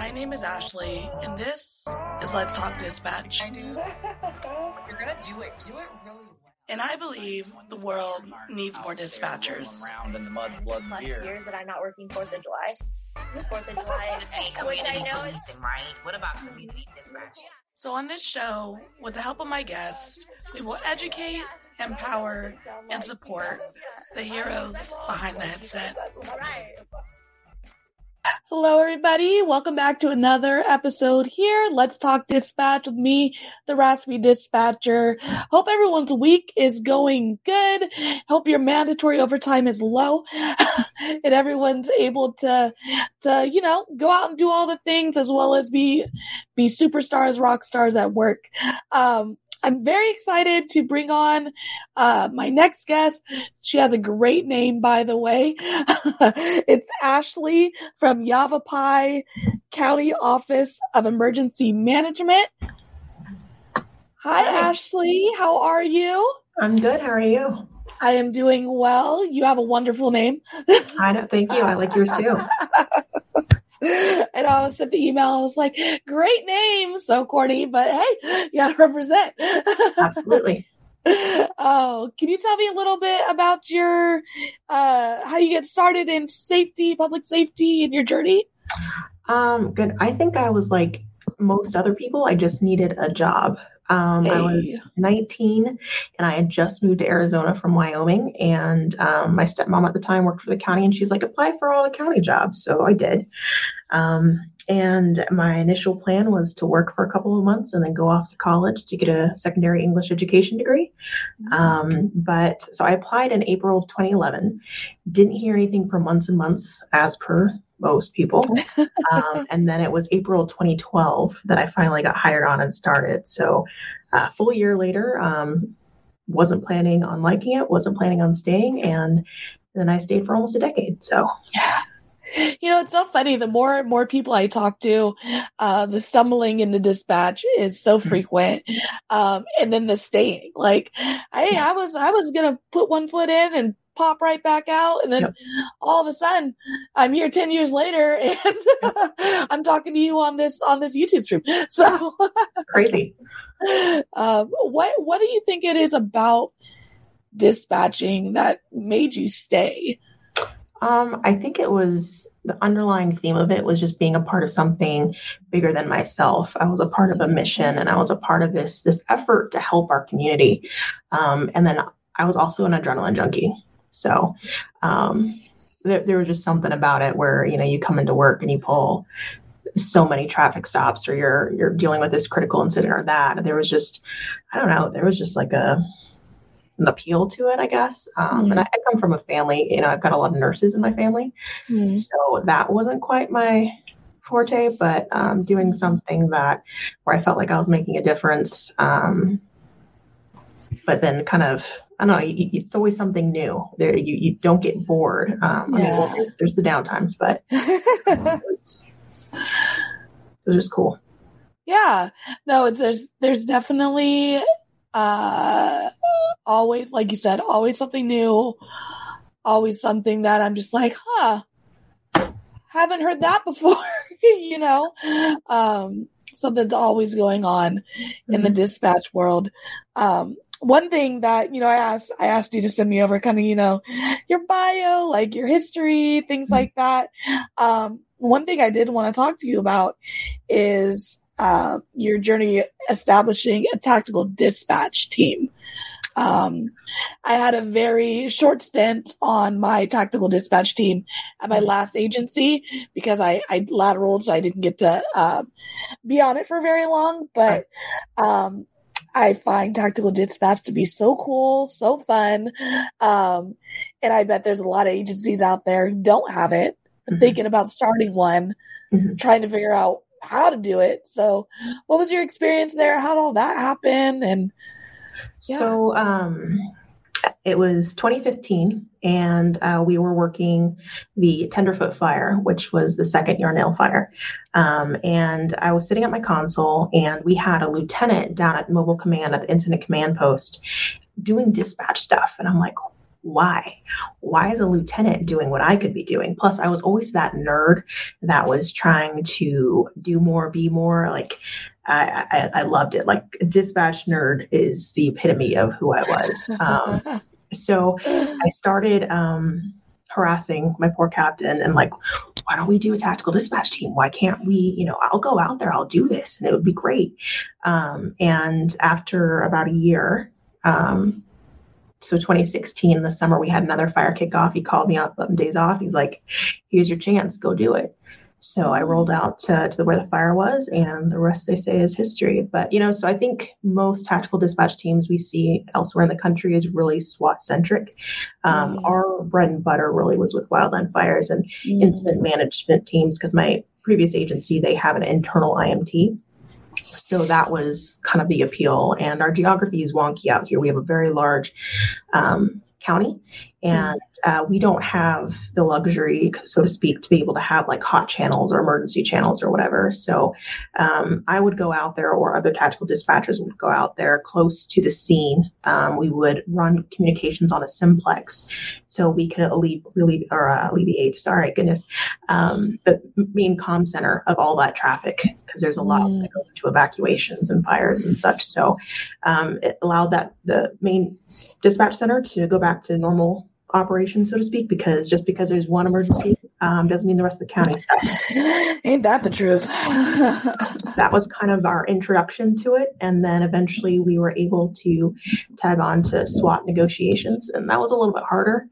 My name is Ashley, and this is Let's Talk Dispatch. I do. You're gonna do it. Do it really well. And I believe the world needs more dispatchers. Around in the mud, blood, and plus beer. years that I'm not working Fourth of July. Fourth of July is Say community I know is policing, right? What about community dispatch? So, on this show, with the help of my guest, we will educate, empower, and support the heroes behind the headset. Hello, everybody. Welcome back to another episode here. Let's talk dispatch with me, the Raspy Dispatcher. Hope everyone's week is going good. Hope your mandatory overtime is low and everyone's able to, to, you know, go out and do all the things as well as be, be superstars, rock stars at work. Um, I'm very excited to bring on uh, my next guest. She has a great name, by the way. it's Ashley from Yavapai County Office of Emergency Management. Hi, Hi. Ashley. How are you? I'm good. How are you? I am doing well. You have a wonderful name. I know. Thank you. I like yours too. and I was sent the email. I was like, great name. So corny, but hey, you gotta represent. Absolutely. oh, can you tell me a little bit about your uh how you get started in safety, public safety and your journey? Um, good. I think I was like most other people. I just needed a job. Um, I was 19 and I had just moved to Arizona from Wyoming. And um, my stepmom at the time worked for the county and she's like, apply for all the county jobs. So I did. Um, and my initial plan was to work for a couple of months and then go off to college to get a secondary English education degree. Um, but so I applied in April of 2011, didn't hear anything for months and months, as per most people. um, and then it was April 2012 that I finally got hired on and started. So, uh, full year later, um, wasn't planning on liking it, wasn't planning on staying, and then I stayed for almost a decade. So, yeah. You know, it's so funny. The more and more people I talk to, uh, the stumbling into dispatch is so frequent. Um, and then the staying. Like, hey, I was I was gonna put one foot in and pop right back out, and then Yep. all of a sudden, I'm here ten years later, and I'm talking to you on this on this YouTube stream. So, crazy. um, what what do you think it is about dispatching that made you stay? Um, I think it was the underlying theme of it was just being a part of something bigger than myself. I was a part of a mission, and I was a part of this this effort to help our community. Um, and then I was also an adrenaline junkie, so um, there, there was just something about it where you know you come into work and you pull so many traffic stops, or you're you're dealing with this critical incident or that. There was just I don't know. There was just like a an appeal to it, I guess. Um, And I, I come from a family, you know, I've got a lot of nurses in my family. So that wasn't quite my forte, but um, doing something that where I felt like I was making a difference. Um, but then kind of, I don't know, you, it's always something new. There, you, you don't get bored. Um, I mean, well, there's, there's the downtimes, but it was, it was just cool. Yeah. No, there's there's definitely uh always like you said, always something new, always something that I'm just like, huh. Haven't heard that before, you know. Um something's always going on in the dispatch world. Um one thing that, you know, I asked I asked you to send me over kind of, you know, your bio, like your history, things like that. Um one thing I did want to talk to you about is uh, your journey establishing a tactical dispatch team. Um, I had a very short stint on my tactical dispatch team at my last agency because I, I lateraled, so I didn't get to uh, be on it for very long. But um, I find tactical dispatch to be so cool, so fun. Um, and I bet there's a lot of agencies out there who don't have it, Mhm. thinking about starting one Mhm. trying to figure out how to do it. So, what was your experience there? How did all that happen? And Yeah. So um, it was 2015, and uh, we were working the Tenderfoot Fire, which was the second Yarnell fire. Um, and I was sitting at my console, and we had a lieutenant down at Mobile Command at the Incident Command Post doing dispatch stuff. And I'm like, why? Why is a lieutenant doing what I could be doing? Plus, I was always that nerd that was trying to do more, be more. Like, I, I, I loved it. Like, dispatch nerd is the epitome of who I was. Um, so I started um, harassing my poor captain and like, why don't we do a tactical dispatch team? Why can't we, you know, I'll go out there, I'll do this, and it would be great. Um, and after about a year, um, so 2016 in the summer, we had another fire kickoff. He called me up on days off. He's like, here's your chance, go do it. So I rolled out to, to where the fire was, and the rest they say is history. But you know, so I think most tactical dispatch teams we see elsewhere in the country is really SWAT centric. Um, Mm. Our bread and butter really was with wildland fires and Mm. incident management teams because my previous agency they have an internal IMT. So that was kind of the appeal. And our geography is wonky out here. We have a very large um, county, and uh, we don't have the luxury, so to speak, to be able to have like hot channels or emergency channels or whatever. So um, I would go out there, or other tactical dispatchers would go out there close to the scene. Um, we would run communications on a simplex, so we could alleviate, or uh, alleviate. Sorry, goodness, um, the main comm center of all that traffic because there's a lot Mm. that goes into evacuations and fires and such. So um, it allowed that the main dispatch center to go back to normal operations, so to speak, because just because there's one emergency um, doesn't mean the rest of the county stops. Ain't that the truth? That was kind of our introduction to it. And then eventually we were able to tag on to SWAT negotiations. And that was a little bit harder.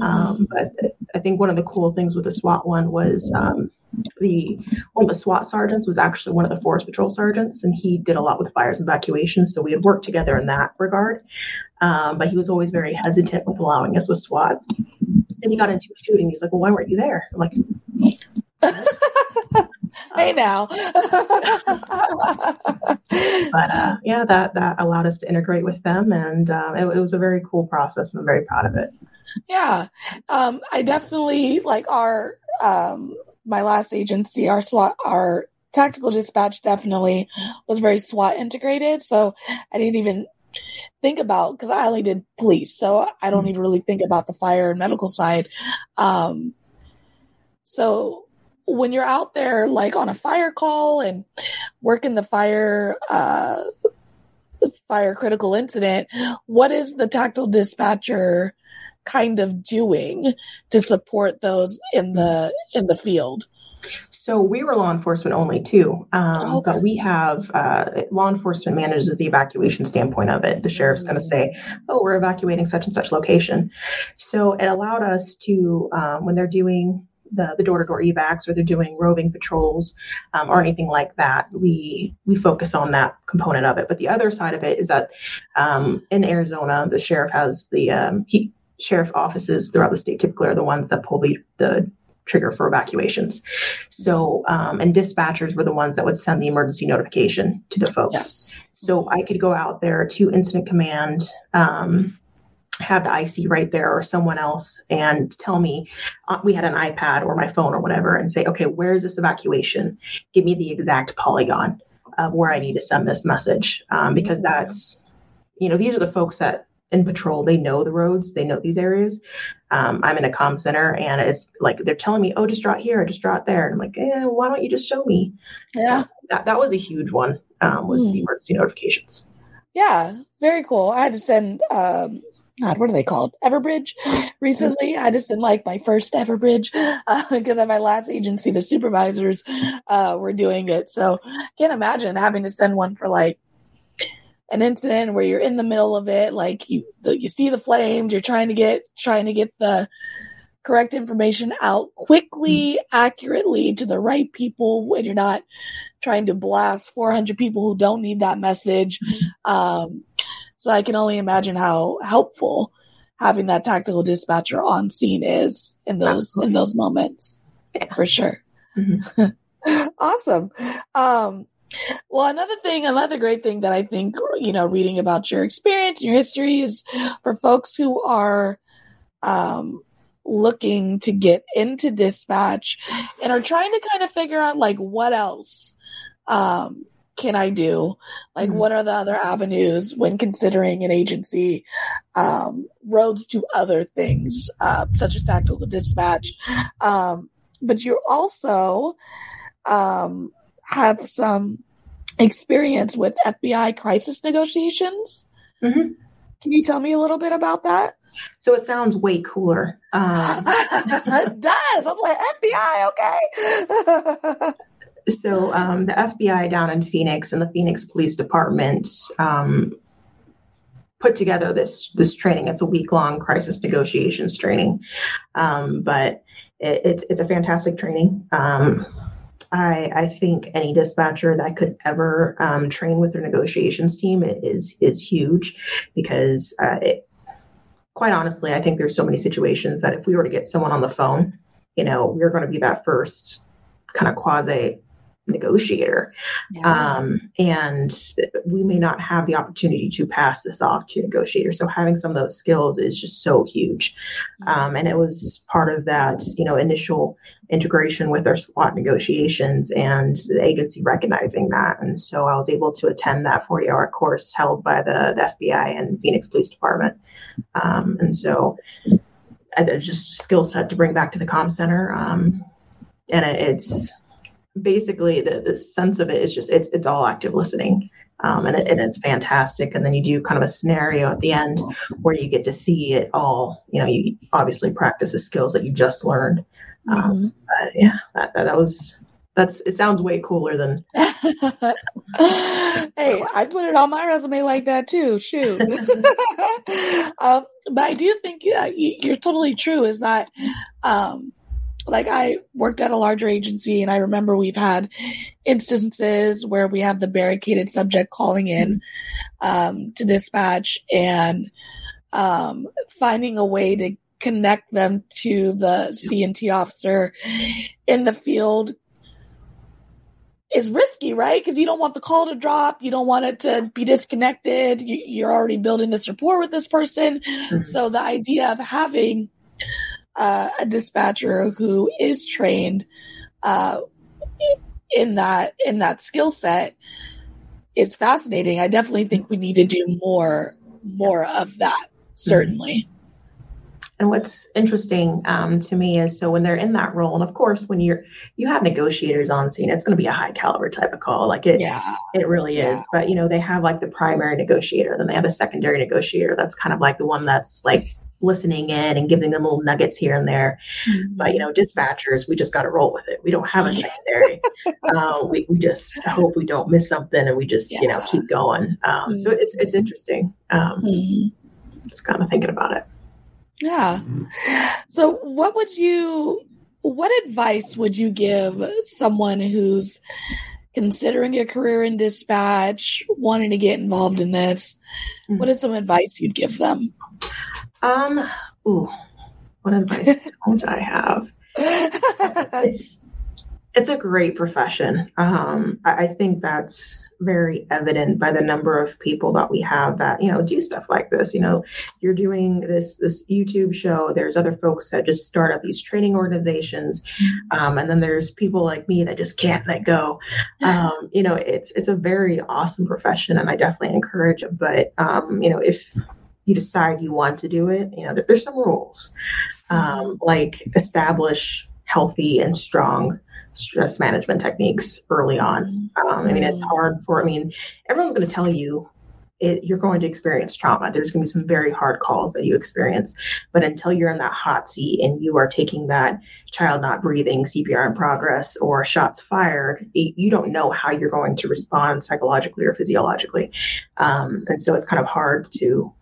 Um, but I think one of the cool things with the SWAT one was um, the one of the SWAT sergeants was actually one of the forest patrol sergeants, and he did a lot with fires and evacuations. So we had worked together in that regard. Um, but he was always very hesitant with allowing us with SWAT. Then he got into a shooting. He's like, "Well, why weren't you there?" I'm like, hey now. but uh, yeah, that that allowed us to integrate with them, and uh, it, it was a very cool process, and I'm very proud of it. yeah, um, I definitely like our um, my last agency, our SWAT, our tactical dispatch definitely was very SWAT integrated. So I didn't even think about because I only did police, so I don't even really think about the fire and medical side. Um, so when you're out there like on a fire call and working the fire uh the fire critical incident what is the tactical dispatcher kind of doing to support those in the in the field So we were law enforcement only too, um, Okay. but we have uh, law enforcement manages the evacuation standpoint of it. The sheriff's going to say, "Oh, we're evacuating such and such location," so it allowed us to um, when they're doing the the door to door evacs or they're doing roving patrols um, or anything like that, we we focus on that component of it. But the other side of it is that um, in Arizona, the sheriff has the um, he sheriff offices throughout the state typically are the ones that pull the the trigger for evacuations. So, um, and dispatchers were the ones that would send the emergency notification to the folks. yes So I could go out there to incident command, um, have the IC right there or someone else and tell me, uh, we had an iPad or my phone or whatever, and say, okay, where's this evacuation? Give me the exact polygon of where I need to send this message. Um, because that's, you know, these are the folks that in patrol, they know the roads, they know these areas. Um, I'm in a comm center and it's like they're telling me, oh, just draw it here, just draw it there. And I'm like, eh, why don't you just show me? yeah That, that was a huge one, um, was the Hmm. emergency notifications. Yeah, very cool. I had to send um God, what are they called? Everbridge. Recently, I just sent like my first Everbridge because at my last agency, the supervisors uh, were doing it. So I can't imagine having to send one for like an incident where you're in the middle of it, like you the, you see the flames, you're trying to get trying to get the correct information out quickly, accurately to the right people when you're not trying to blast 400 people who don't need that message. Um, so I can only imagine how helpful having that tactical dispatcher on scene is in those Absolutely. in those moments, Yeah. for sure. Mhm. awesome. Um, well, another thing, another great thing that I think you know, reading about your experience and your history is for folks who are um, looking to get into dispatch and are trying to kind of figure out like what else um, can I do? Like, Mhm. what are the other avenues when considering an agency? Um, roads to other things, uh, such as tactical dispatch. Um, but you're also um, have some experience with FBI crisis negotiations. Mhm. Can you tell me a little bit about that? So it sounds way cooler. Um, it does. I'm like FBI, okay. so um, the FBI down in Phoenix and the Phoenix Police Department um, put together this this training. It's a week long crisis negotiations training, um, but it, it's it's a fantastic training. Um, I I think any dispatcher that could ever um, train with their negotiations team is is huge because uh, it, quite honestly, I think there's so many situations that if we were to get someone on the phone, you know, we're going to be that first kind of quasi negotiator. Um, and we may not have the opportunity to pass this off to negotiators. So having some of those skills is just so huge. Um, and it was part of that, you know, initial integration with our SWAT negotiations and the agency recognizing that. And so I was able to attend that 40 hour course held by the, the FBI and Phoenix Police Department. Um, and so I, just skill set to bring back to the comm center. Um, and it, it's, basically the, the sense of it is just it's it's all active listening um, and, it, and it's fantastic and then you do kind of a scenario at the end where you get to see it all you know you obviously practice the skills that you just learned um, Mm-hmm. but yeah that, that, that was that's it sounds way cooler than hey, I put it on my resume like that too. Shoot. um, but I do think uh, you're totally true. Is that um, like I worked at a larger agency, and I remember we've had instances where we have the barricaded subject calling in um, to dispatch and um, finding a way to connect them to the CNT officer in the field is risky, right? Because you don't want the call to drop. You don't want it to be disconnected. You, are already building this rapport with this person. Mm-hmm. So the idea of having uh, a dispatcher who is trained uh, in that in that skill set is fascinating. I definitely think we need to do more more of that. Certainly. Mm-hmm. And what's interesting um, to me is so when they're in that role, and of course, when you're you have negotiators on scene, it's going to be a high caliber type of call. Like it, yeah. it really yeah. is. But you know, they have like the primary negotiator, then they have a secondary negotiator. That's kind of like the one that's like listening in and giving them little nuggets here and there. Mm-hmm. But you know, dispatchers, we just got to roll with it. We don't have a secondary. uh, we we just hope we don't miss something, and we just yeah. you know keep going. Um, mm-hmm. So it's it's interesting. Um, mm-hmm. Just kind of thinking about it. Yeah. So, what would you, what advice would you give someone who's considering a career in dispatch, wanting to get involved in this? Mm-hmm. What is some advice you'd give them? Um, ooh, what advice don't I have? it's it's a great profession. Um, I, I, think that's very evident by the number of people that we have that you know do stuff like this. You know, you're doing this this YouTube show. There's other folks that just start up these training organizations, um, and then there's people like me that just can't let go. Um, you know, it's it's a very awesome profession, and I definitely encourage it. But um, you know, if you decide you want to do it, you know, there's some rules, um, like establish healthy and strong stress management techniques early on. Um, I mean, it's hard for, I mean, everyone's going to tell you it, you're going to experience trauma. There's going to be some very hard calls that you experience. But until you're in that hot seat and you are taking that child not breathing, CPR in progress, or shots fired, you don't know how you're going to respond psychologically or physiologically. Um, and so it's kind of hard to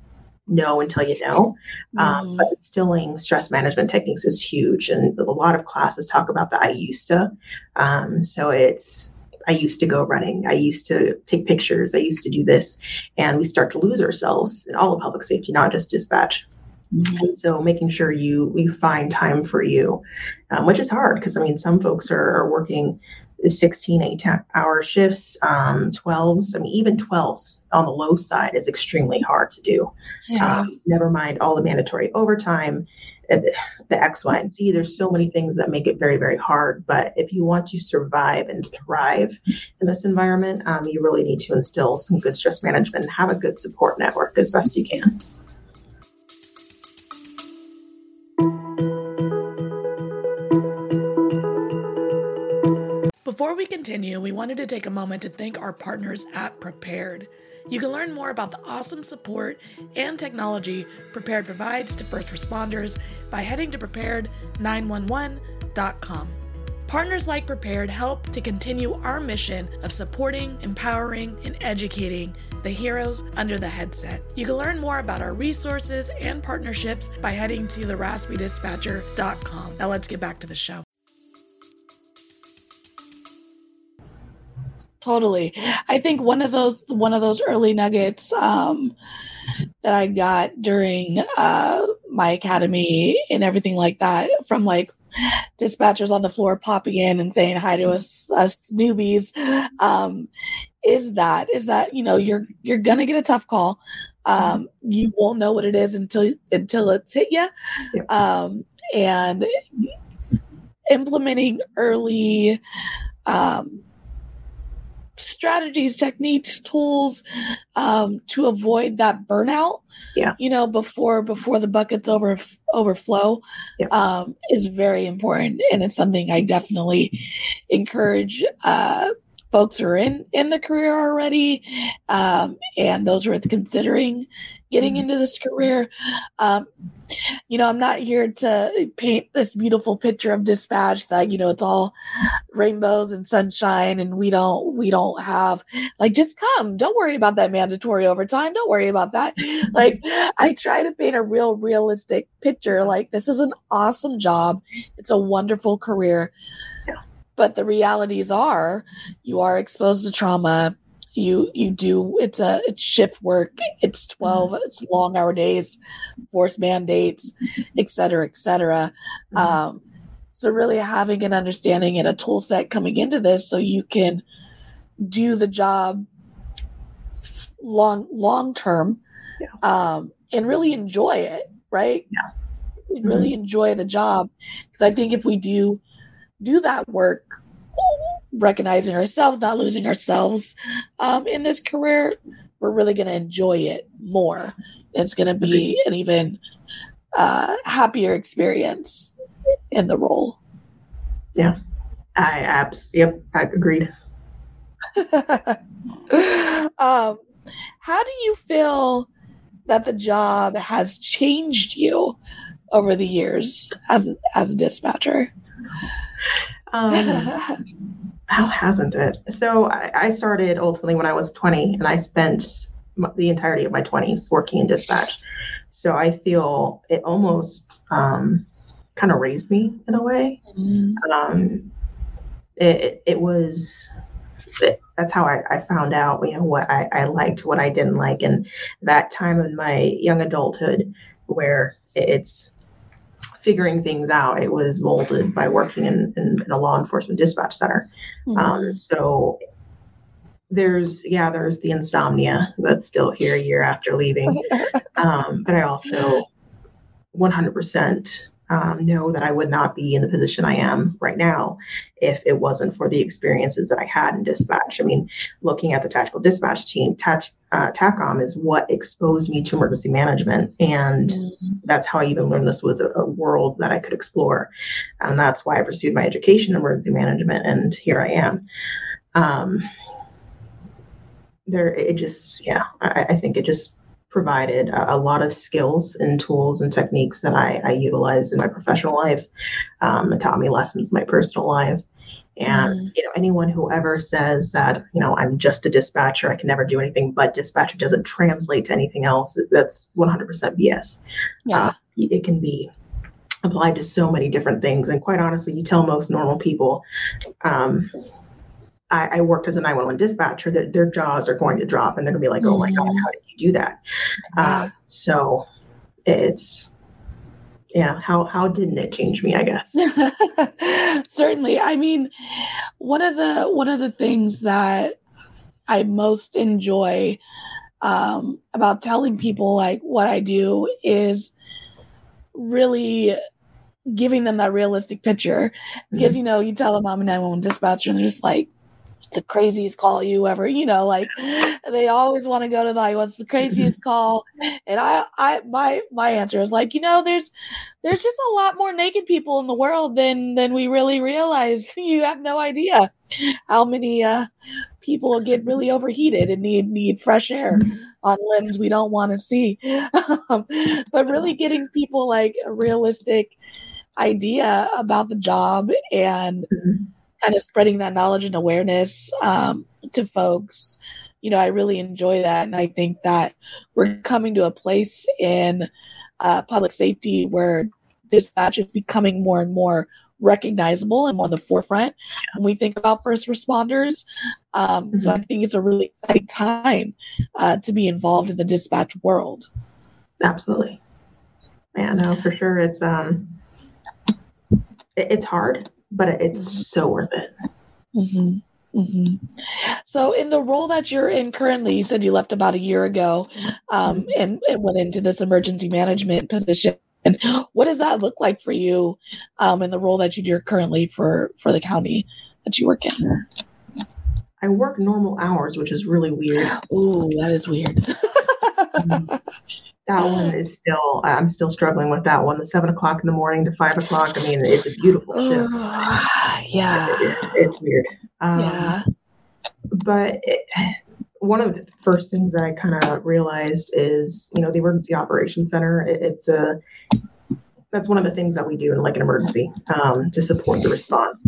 know until you know. Um, but instilling stress management techniques is huge, and a lot of classes talk about the I used to. Um, so it's I used to go running. I used to take pictures. I used to do this, and we start to lose ourselves in all of public safety, not just dispatch. Mm-hmm. And so making sure you you find time for you, um, which is hard because I mean some folks are, are working 16 eight hour shifts um, 12s i mean even 12s on the low side is extremely hard to do yeah. um, never mind all the mandatory overtime the X, Y, and Z. There's so many things that make it very, very hard. But if you want to survive and thrive in this environment, um, you really need to instill some good stress management and have a good support network as best you can. Before we continue, we wanted to take a moment to thank our partners at Prepared. You can learn more about the awesome support and technology Prepared provides to first responders by heading to prepared911.com. Partners like Prepared help to continue our mission of supporting, empowering, and educating the heroes under the headset. You can learn more about our resources and partnerships by heading to theraspydispatcher.com. Now let's get back to the show. Totally. I think one of those one of those early nuggets um, that I got during uh, my academy and everything like that from like dispatchers on the floor popping in and saying hi to us us newbies um, is that is that you know you're you're gonna get a tough call. Um, you won't know what it is until until it's hit you um, and implementing early um, strategies, techniques, tools um, to avoid that burnout. Yeah. You know, before before the buckets over overflow Yeah. um, is very important, and it's something I definitely encourage. Uh, folks who are in in the career already um, and those who are considering getting Mhm. into this career um, you know i'm not here to paint this beautiful picture of dispatch that you know it's all rainbows and sunshine and we don't we don't have like just come. Don't worry about that mandatory overtime. Don't worry about that. Like i try to paint a real realistic picture. Like this is an awesome job. It's a wonderful career. Yeah. but the realities are you are exposed to trauma you you do it's a it's shift work it's 12 it's long hour days force mandates et cetera et cetera Mhm. um so really having an understanding and a tool set coming into this so you can do the job long long term Yeah. um and really enjoy it right Yeah. And really enjoy the job because i think if we do do that work recognizing ourselves not losing ourselves um, in this career we're really going to enjoy it more it's going to be an even uh, happier experience in the role Yeah, I abs. Yep, I agreed. um, how do you feel that the job has changed you over the years as as a dispatcher? Um, how hasn't it? So I, I started ultimately when I was 20, and I spent the entirety of my 20s working in dispatch. So I feel it almost um, kind of raised me in a way. Um, it, it, it was it, that's how I, I found out, you know, what I, I liked, what I didn't like, and that time in my young adulthood where it's figuring things out. It was molded by working in, in, in a law enforcement dispatch center. Um, so there's yeah, there's the insomnia that's still here a year after leaving. Um, but I also 100% um, know that I would not be in the position I am right now if it wasn't for the experiences that I had in dispatch. I mean, looking at the tactical dispatch team, TAC, uh, TACOM is what exposed me to emergency management. And that's how I even learned this was a, a world that I could explore. And that's why I pursued my education in emergency management. And here I am. Um, there, it just, yeah, I, I think it just provided a, a lot of skills and tools and techniques that I, I utilized in my professional life. Um, it taught me lessons in my personal life. And you know, anyone who ever says that you know I'm just a dispatcher, I can never do anything but dispatcher doesn't translate to anything else. That's 100% BS. yeah. Uh, it can be applied to so many different things. And quite honestly, you tell most normal people, um, I, I worked as a 911 dispatcher, that their jaws are going to drop and they're going to be like, oh my God, how did you do that? Uh, so it's, yeah, how, how didn't it change me, I guess? Certainly. I mean, one of the one of the things that I most enjoy um, about telling people like what I do is really giving them that realistic picture because you know you tell them I'm a 911 dispatcher and they're just like the craziest call you ever you know like they always want to go to like what's the craziest call? And i i my my answer is like you know there's there's just a lot more naked people in the world than than we really realize. You have no idea how many uh people get really overheated and need need fresh air on limbs we don't want to see. Um, but really getting people like a realistic idea about the job and Mhm. Kind of spreading that knowledge and awareness um, to folks. You know, I really enjoy that. And I think that we're coming to a place in uh, public safety where dispatch is becoming more and more recognizable and more on the forefront when we think about first responders. Um, So I think it's a really exciting time uh, to be involved in the dispatch world. Absolutely. Yeah, no, for sure. It's um, it- it's hard, but it's so worth it. hmm hmm So, in the role that you're in currently, you said you left about a year ago um, and, and went into this emergency management position. And what does that look like for you um, in the role that you do currently for for the county that you work in? I work normal hours, which is really weird. Ooh, that is weird. That one is still, I'm still struggling with that one. The seven o'clock in the morning to five o'clock. I mean, it's a beautiful shift. yeah, It- it's weird. Um, yeah. but it, one of the first things that I kind of realized is, you know, the emergency operations center. It, it's a that's one of the things that we do in like an emergency um, to support the response.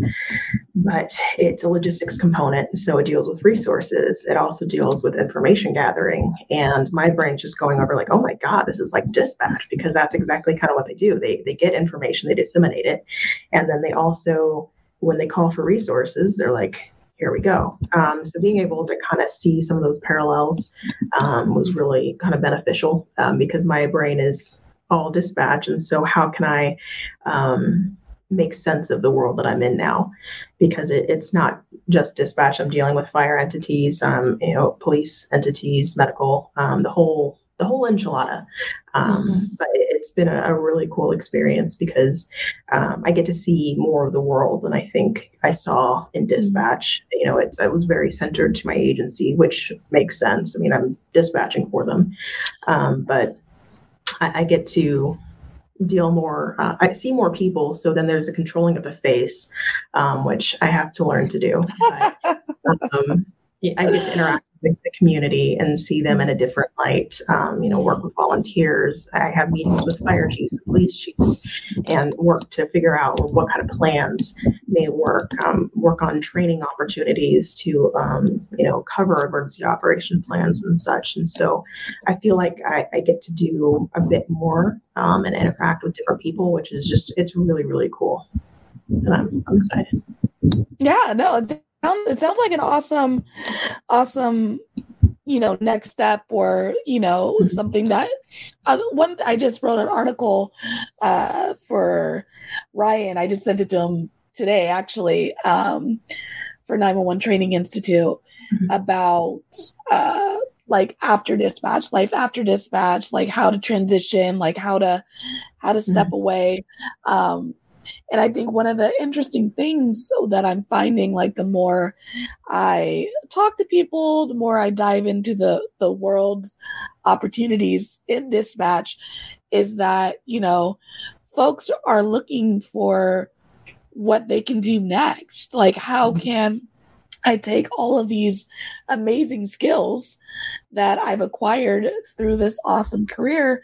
But it's a logistics component, so it deals with resources. It also deals with information gathering, and my brain's just going over like, oh my god, this is like dispatch because that's exactly kind of what they do. They they get information, they disseminate it, and then they also when they call for resources, they're like, here we go. Um, so being able to kind of see some of those parallels um, was really kind of beneficial um, because my brain is all dispatch, and so how can I um, make sense of the world that I'm in now? Because it, it's not just dispatch. I'm dealing with fire entities, um, you know, police entities, medical, um, the whole the whole enchilada. Um, But it- it's been a, a really cool experience because um, I get to see more of the world than I think I saw in dispatch. You know, it's it was very centered to my agency, which makes sense. I mean, I'm dispatching for them, um, but I, I get to deal more. Uh, I see more people, so then there's a controlling of the face, um, which I have to learn to do. But, um, yeah, I get to interact with the community and see them in a different light. Um, you know, work with volunteers. I have meetings with fire chiefs and police chiefs, and work to figure out what kind of plans may work. Um, work on training opportunities to, um, you know, cover emergency operation plans and such. And so, I feel like I, I get to do a bit more um, and interact with different people, which is just it's really really cool, and I'm, I'm excited. Yeah, no, it sounds, it sounds like an awesome, awesome, you know, next step or, you know, Mhm. something that uh, one, I just wrote an article uh, for Ryan. I just sent it to him today, actually, um, for 911 Training Institute Mhm. about, uh, like after dispatch, life after dispatch, like how to transition, like how to, how to step away. Um, and I think one of the interesting things that I'm finding, like the more I talk to people, the more I dive into the the world's opportunities in dispatch, is that you know, folks are looking for what they can do next. Like, how can I take all of these amazing skills that I've acquired through this awesome career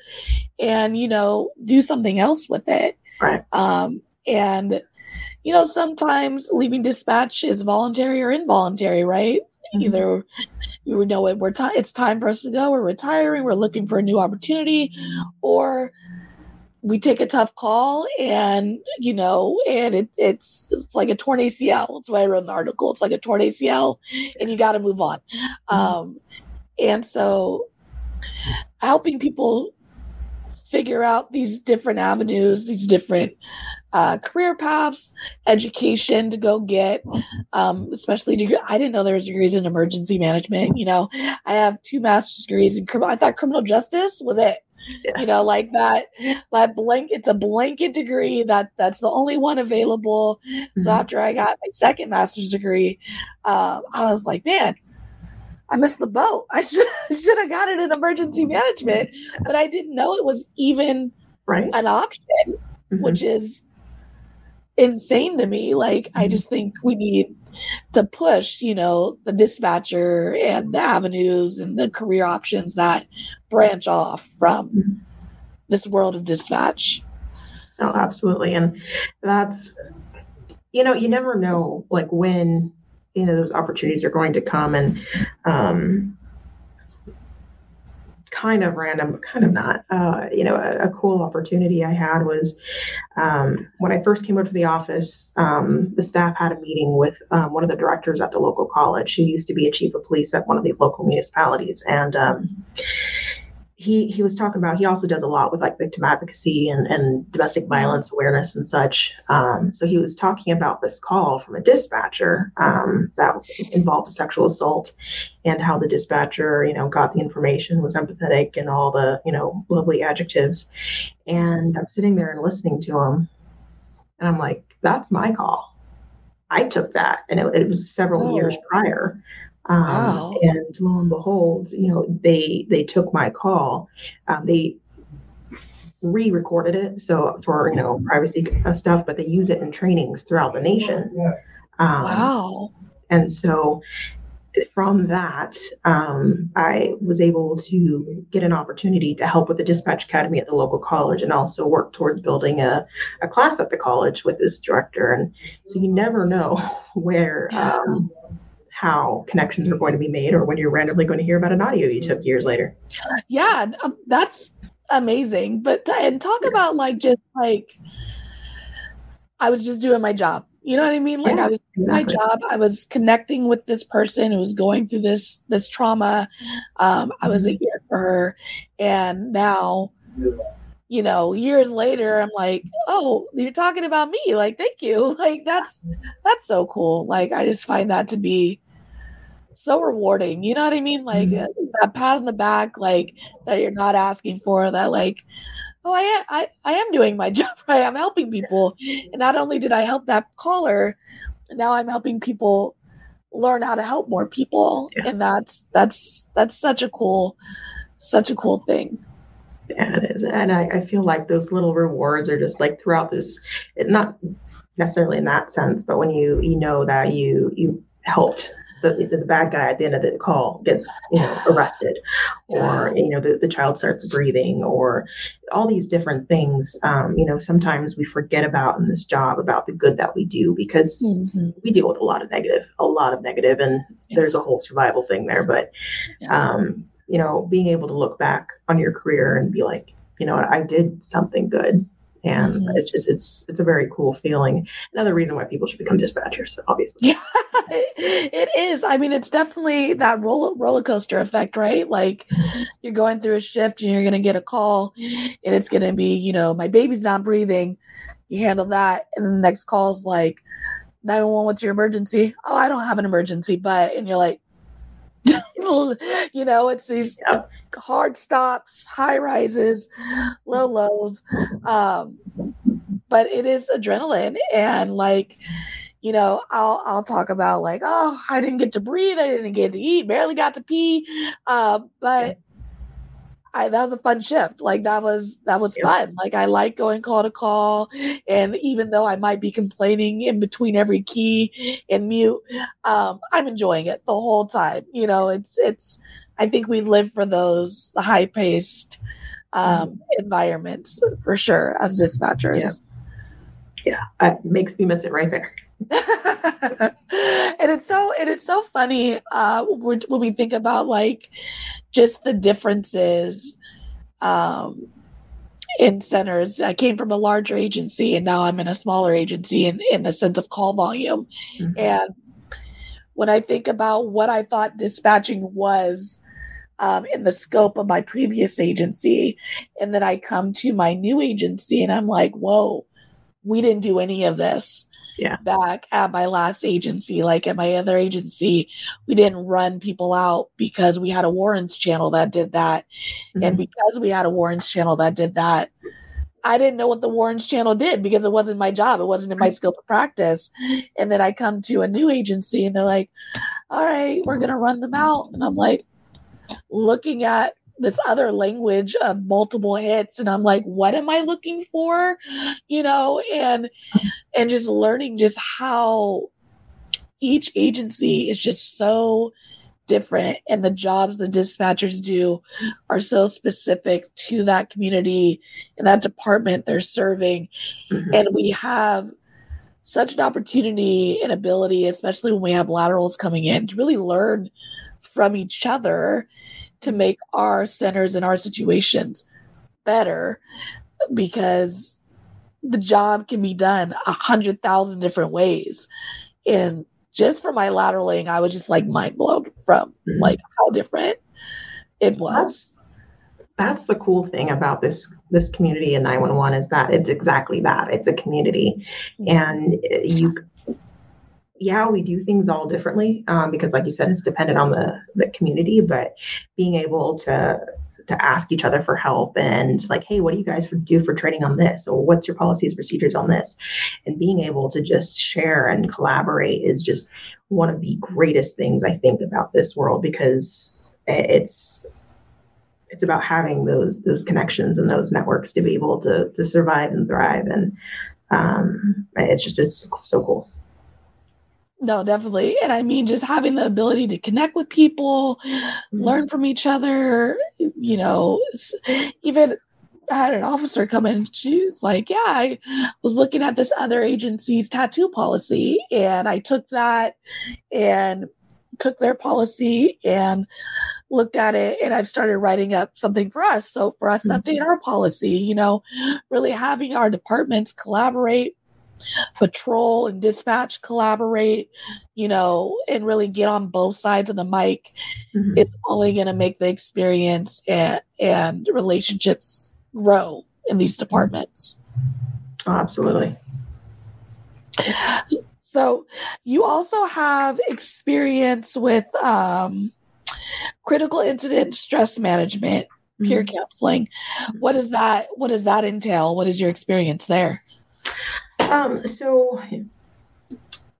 and, you know, do something else with it? Right. Um, and, you know, sometimes leaving dispatch is voluntary or involuntary, right? Mhm. Either you know it, we're ti it's time for us to go, we're retiring, we're looking for a new opportunity, or we take a tough call and you know, and it, it's it's like a torn ACL. That's why I wrote the article. It's like a torn ACL, and you got to move on. Um, and so, helping people figure out these different avenues, these different uh, career paths, education to go get, um, especially degree. I didn't know there was degrees in emergency management. You know, I have two master's degrees in criminal. I thought criminal justice was it. Yeah. You know, like that that blank it's a blanket degree that that's the only one available. So Mhm. after I got my second master's degree, um, I was like, man, I missed the boat. I should should have got it in emergency management, but I didn't know it was even right. an option, Mhm. which is insane to me. Like I just think we need to push, you know, the dispatcher and the avenues and the career options that branch off from Mhm. this world of dispatch. Oh, absolutely. And that's, you know, you never know like when, you know, those opportunities are going to come and, um, kind of random, kind of not, uh, you know, a, a cool opportunity I had was, um, when I first came over to the office, um, the staff had a meeting with, um, one of the directors at the local college who used to be a chief of police at one of the local municipalities. And, um, he he was talking about he also does a lot with like victim advocacy and, and domestic violence awareness and such. Um, so he was talking about this call from a dispatcher um, that involved a sexual assault and how the dispatcher you know got the information was empathetic and all the you know lovely adjectives. And i'm sitting there and listening to him and i'm like that's my call. I took that and it, it was several Oh. years prior um, Wow. and lo and behold, you know, they they took my call. Um, they re-recorded it, so for you know privacy uh, stuff, but they use it in trainings throughout the nation. Um, Wow. And so from that, um, I was able to get an opportunity to help with the dispatch academy at the local college and also work towards building a, a class at the college with this director. And so you never know where, Yeah. um, how connections are going to be made or when you're randomly going to hear about an audio you took years later. Yeah, um, that's amazing. But and talk about like just like I was just doing my job. You know what I mean? Like Yeah, I was doing my job. I was connecting with this person who was going through this this trauma. Um, I was a Mm-hmm. for her, and now, you know, years later, I'm like, oh, you're talking about me. Like, thank you. Like that's that's so cool. Like I just find that to be so rewarding. You know what I mean? Like Mhm. that pat on the back, like that you're not asking for. That like, oh, I I, I am doing my job right. I'm helping people, and not only did I help that caller, now I'm helping people learn how to help more people, Yeah. and that's that's that's such a cool, such a cool thing. Yeah, it is. And I, I feel like those little rewards are just like throughout this, not necessarily in that sense, but when you you know that you you helped the, the, bad guy at the end of the call gets you know arrested or you know the, the child starts breathing or all these different things um, you know sometimes we forget about in this job about the good that we do because Mhm. we deal with a lot of negative a lot of negative and Yeah. there's a whole survival thing there but um, you know being able to look back on your career and be like you know i did something good and Mhm. it's just it's it's a very cool feeling another reason why people should become dispatchers obviously Yeah, it is. I mean, it's definitely that roller roller coaster effect, right? Like you're going through a shift and you're gonna get a call, and it's gonna be, you know, my baby's not breathing. You handle that, and the next call's like, 911, what's your emergency? Oh, I don't have an emergency, but and you're like, you know, it's these Yeah. Hard stops, high rises, low lows. Um, but it is adrenaline and like you know i'll i'll talk about like oh i didn't get to breathe i didn't get to eat barely got to pee um but I, that was a fun shift. Like that was that was fun. Like I like going call to call, and even though I might be complaining in between every key and mute, um, I'm enjoying it the whole time. You know, it's it's. I think we live for those high paced um, environments for sure as dispatchers. yeah. Uh, it makes me miss it right there. And it's so and it's so funny uh when when we think about like just the differences um in centers. I came from a larger agency and now i'm in a smaller agency in, in the sense of call volume. Mhm. and when I think about what I thought dispatching was um, in the scope of my previous agency, and then I come to my new agency and I'm like, whoa, we didn't do any of this. Yeah. back at my last agency. Like at my other agency, we didn't run people out because we had a Warrants channel that did that. Mm-hmm. And because we had a Warrants channel that did that, I didn't know what the Warrants channel did because it wasn't my job. It wasn't in my scope of practice. And then I come to a new agency and they're like, all right, we're going to run them out. And I'm like, looking at this other language of multiple hits and i'm like what am i looking for you know and and just learning just how each agency is just so different and the jobs the dispatchers do are so specific to that community and that department they're serving Mhm. and we have such an opportunity and ability especially when we have laterals coming in to really learn from each other to mm-hmm. make our centers and our situations better because the job can be done a hundred thousand different ways. And just for my lateraling i was just like mind blown from Mhm. like how different it was. that's the cool thing about this this community in 911 is that it's exactly that. It's a community. Mm-hmm. And eh, you yeah we do things all differently um, because like you said it's dependent on the the community but being able to to ask each other for help and like hey what do you guys do for training on this? Or what's your policies procedures on this? And being able to just share and collaborate is just one of the greatest things i think about this world because it's it's about having those those connections and those networks to be able to to survive and thrive. And um it's just it's so cool No, definitely. And I mean, just having the ability to connect with people, Mm-hmm. learn from each other, you know, even I had an officer come in. She's like, Yeah, I was looking at this other agency's tattoo policy, and I took that and took their policy and looked at it and I've started writing up something for us. So for us to Mhm. update our policy, you know, really having our departments collaborate, patrol and dispatch collaborate, you know, and really get on both sides of the mic Mhm. is only going to make the experience and, and relationships grow in these departments. Oh, absolutely So you also have experience with um, critical incident stress management, peer counseling. What does that what does that entail? What is your experience there? Um, so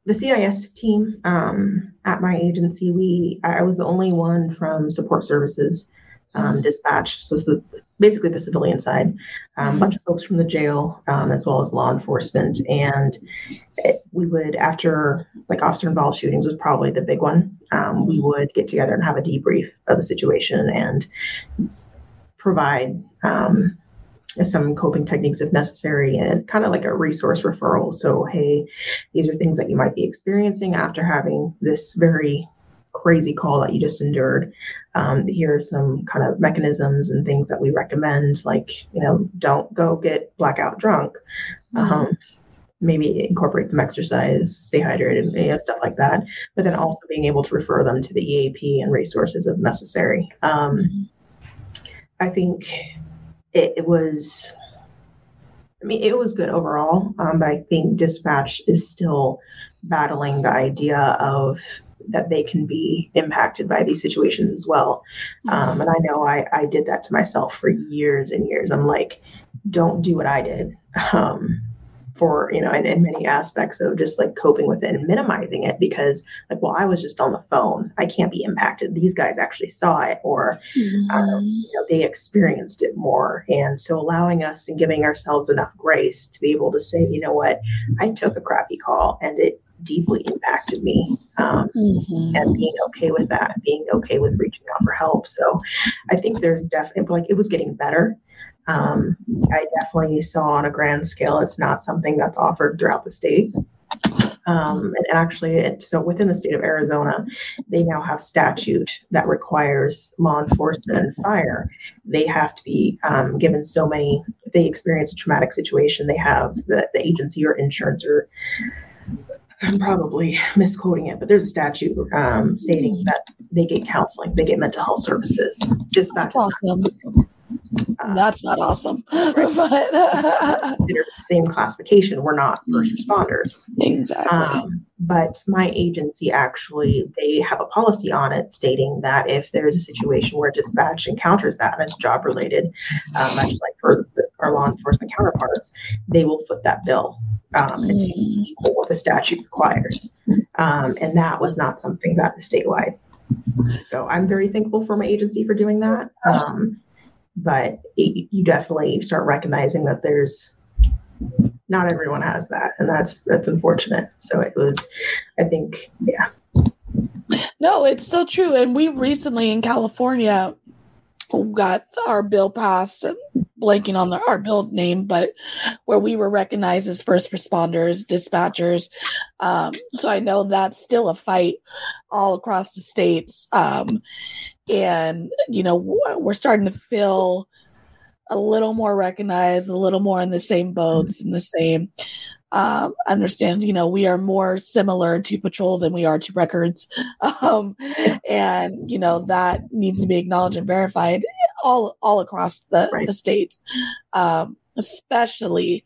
the CIS team um, at my agency, we I was the only one from support services, um, dispatch. So it's the, basically the civilian side. Um, a bunch of folks from the jail um, as well as law enforcement, and it, we would after like officer involved shootings was probably the big one. Um, we would get together and have a debrief of the situation and provide. Some coping techniques if necessary and kind of like a resource referral. So, hey, these are things that you might be experiencing after having this very crazy call that you just endured. Um, here are some kind of mechanisms and things that we recommend, like, you know, don't go get blackout drunk. Um, maybe incorporate some exercise, stay hydrated, you know, stuff like that. But then also being able to refer them to the EAP and resources as necessary. Um, I think it, it was i mean it was good overall um, but i think dispatch is still battling the idea of that they can be impacted by these situations as well. Um, and i know I, I did that to myself for years and years. I'm like don't do what i did. Um, for you know in, in many aspects of just like coping with it and minimizing it because like well i was just on the phone i can't be impacted these guys actually saw it or um, you know, they experienced it more. And so allowing us and giving ourselves enough grace to be able to say, you know what, I took a crappy call and it deeply impacted me. Um, Mhm. and being okay with that, being okay with reaching out for help. So I think there's definitely like it was getting better. Um, I definitely saw on a grand scale, it's not something that's offered throughout the state. Um, and actually, it, so within the state of Arizona, they now have statute that requires law enforcement and fire. They have to be um, given so many. If they experience a traumatic situation, they have the, the agency or insurance or I'm probably misquoting it, but there's a statute um, stating that they get counseling, they get mental health services. Dispatch. Awesome. Uh, That's not awesome. but considered the same classification. We're not first responders. exactly. Um, but my agency actually, they have a policy on it stating that if there is a situation where dispatch encounters that and it's job related, um, much like for the, our law enforcement counterparts, they will foot that bill um, to Mm. equal what the statute requires. Um, and that was not something that is statewide. So I'm very thankful for my agency for doing that. Um, but it, you definitely start recognizing that there's not everyone has that, and that's that's unfortunate. So it was, I think, yeah, No, it's so true. And we recently in California got our bill passed, blanking on the, our bill name, but where we were recognized as first responders, dispatchers. Um, so I know that's still a fight all across the states. Um, and, you know, we're starting to feel a little more recognized, a little more in the same boats, in the same um, understands, you know, we are more similar to patrol than we are to records. Um, and, you know, that needs to be acknowledged and verified all, all across the, Right. the states, um, especially,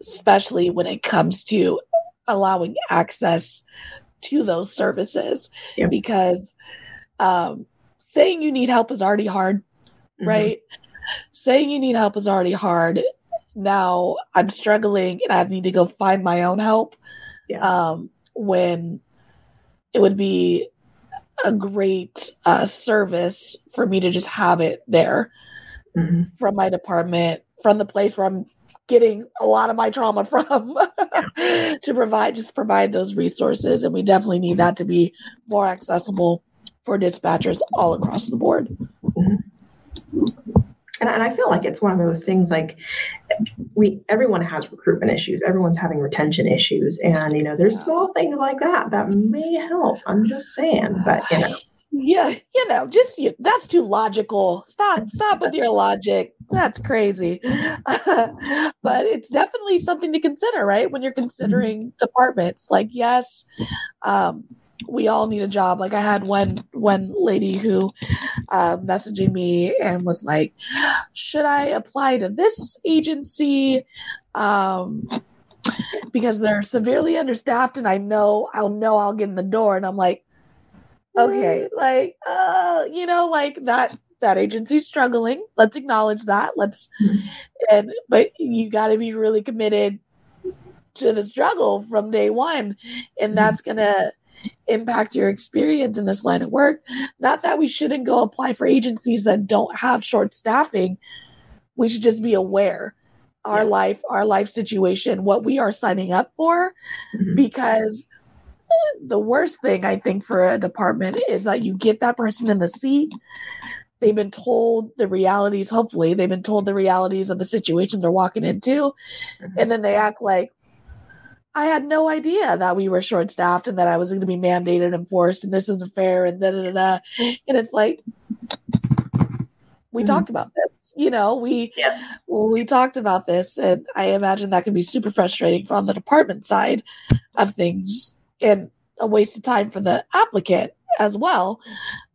especially when it comes to allowing access to those services Yeah. because, um, saying you need help is already hard Mhm. right? Saying you need help is already hard. Now I'm struggling and I need to go find my own help. Yeah. Um, when it would be a great uh, service for me to just have it there Mhm. from my department, from the place where I'm getting a lot of my trauma from to provide just provide those resources and we definitely need that to be more accessible for dispatchers all across the board. And, and I feel like it's one of those things like we everyone has recruitment issues, everyone's having retention issues, and you know there's small things like that that may help. I'm just saying, but you know, Yeah, you know, just you, that's too logical. Stop, stop with your logic. That's crazy. but it's definitely something to consider, right? When you're considering departments, like yes, um, we all need a job. Like I had one one lady who uh, messaging me and was like, "Should I apply to this agency?" Um, because they're severely understaffed, and I know I'll know I'll get in the door. And I'm like, okay like uh you know like that that agency's struggling let's acknowledge that let's Mhm. and but you got to be really committed to the struggle from day one and Mhm. that's gonna impact your experience in this line of work not that we shouldn't go apply for agencies that don't have short staffing we should just be aware our Yeah. life our life situation what we are signing up for Mhm. because the worst thing I think for a department is that you get that person in the seat. They've been told the realities, hopefully, they've been told the realities of the situation they're walking into. And then they act like, I had no idea that we were short staffed and that I was going to be mandated and forced and this isn't fair and da da da. And it's like, we Mhm. talked about this, you know, we yes, we talked about this, and I imagine that can be super frustrating from the department side of things and a waste of time for the applicant as well.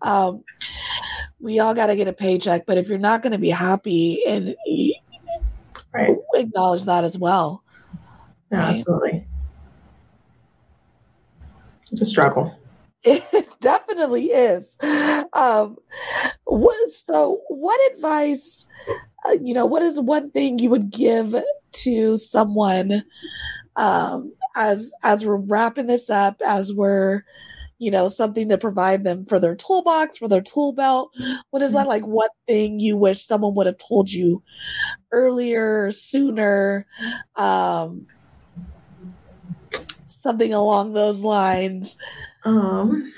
Um, we all got to get a paycheck, but if you're not going to be happy, and right, acknowledge that as well. No, Right. absolutely. It's a struggle. It definitely is. Um, what, so, what advice, uh, you know, what is one thing you would give to someone um, as as we're wrapping this up, as we're, you know, something to provide them for their toolbox, for their tool belt? What is that like? One thing you wish someone would have told you earlier, sooner? Um, something along those lines. Um,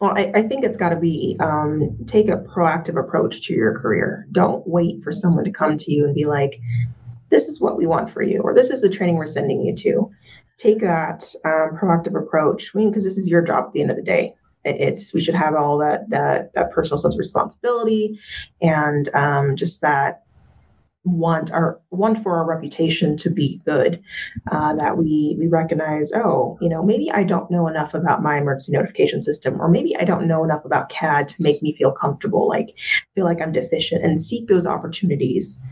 well, I, I think it's got to be um, take a proactive approach to your career. Don't wait for someone to come to you and be like, "This is what we want for you," or "This is the training we're sending you to." Take that um, proactive approach. I mean, because this is your job at the end of the day. It- It's we should have all that that that personal sense of responsibility and um, just that want our want for our reputation to be good uh, that we we recognize oh you know maybe i don't know enough about my emergency notification system or maybe i don't know enough about cad to make me feel comfortable like feel like i'm deficient and seek those opportunities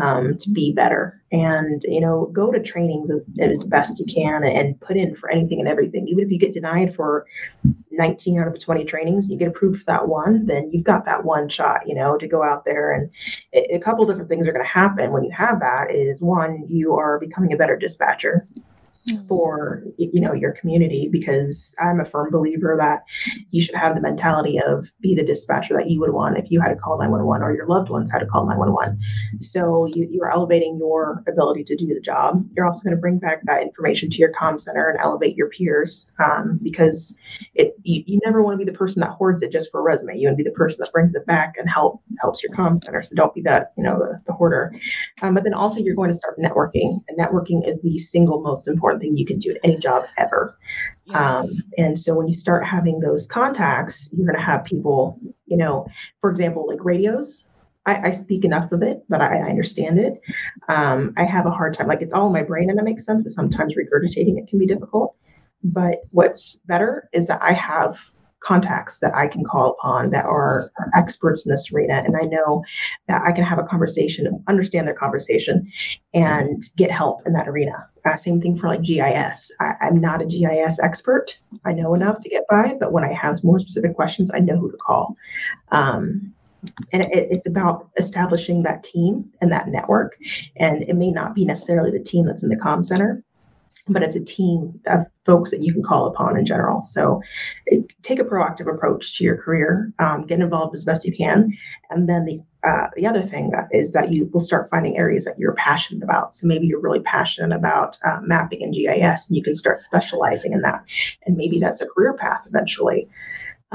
um, to be better. And you know go to trainings as, as best you can and put in for anything and everything even if you get denied for 19 out of the 20 trainings you get approved for that one then you've got that one shot you know to go out there and a, a couple different things are going to happen when you have that is one you are becoming a better dispatcher for you know your community because i'm a firm believer that you should have the mentality of be the dispatcher that you would want if you had to call 911 or your loved ones had to call 911 so you, you are elevating your ability to do the job. You're also going to bring back that information to your comm center and elevate your peers um, because it you, you never want to be the person that hoards it just for a resume. You want to be the person that brings it back and help helps your comm center. So don't be that you know the, the hoarder. Um, but then also you're going to start networking and networking is the single most important thing you can do at any job ever. Yes. Um, and so when you start having those contacts, you're going to have people, you know, for example, like radios. I, I speak enough of it but I, I understand it. Um, I have a hard time, like it's all in my brain and it makes sense, but sometimes regurgitating it can be difficult. But what's better is that I have contacts that I can call upon that are, are, experts in this arena. And I know that I can have a conversation, understand their conversation, and get help in that arena. Uh, same thing for like GIS. I, am not a GIS expert. I know enough to get by, but when I have more specific questions, I know who to call. Um, and it, it's about establishing that team and that network. And it may not be necessarily the team that's in the comm center, but it's a team of folks that you can call upon in general. So take a proactive approach to your career, um, get involved as best you can. And then the, uh, the other thing is that you will start finding areas that you're passionate about. So maybe you're really passionate about uh, mapping and GIS, and you can start specializing in that. And maybe that's a career path eventually.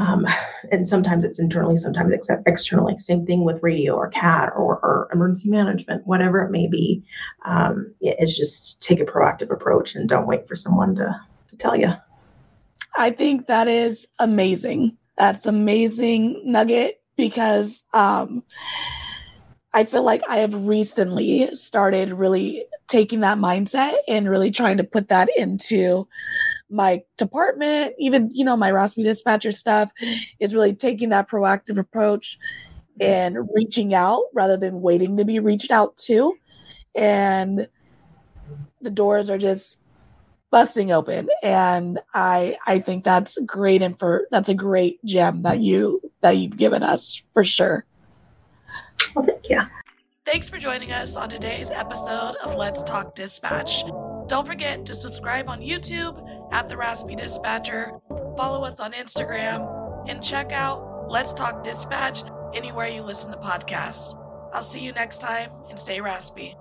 Um, and sometimes it's internally, sometimes it's externally. Same thing with radio or CAD or, or emergency management, whatever it may be. Um, it's just take a proactive approach and don't wait for someone to, to tell you. I think that is amazing. That's amazing nugget because um, I feel like I have recently started really taking that mindset and really trying to put that into my department, even, you know, my Raspy Dispatcher stuff is really taking that proactive approach and reaching out rather than waiting to be reached out to. And the doors are just busting open. And I I think that's great and for that's a great gem that you that you've given us for sure. Well, thank you. Thanks for joining us on today's episode of Let's Talk Dispatch. Don't forget to subscribe on YouTube at the Raspy Dispatcher, follow us on Instagram, and check out Let's Talk Dispatch anywhere you listen to podcasts. I'll see you next time and stay raspy.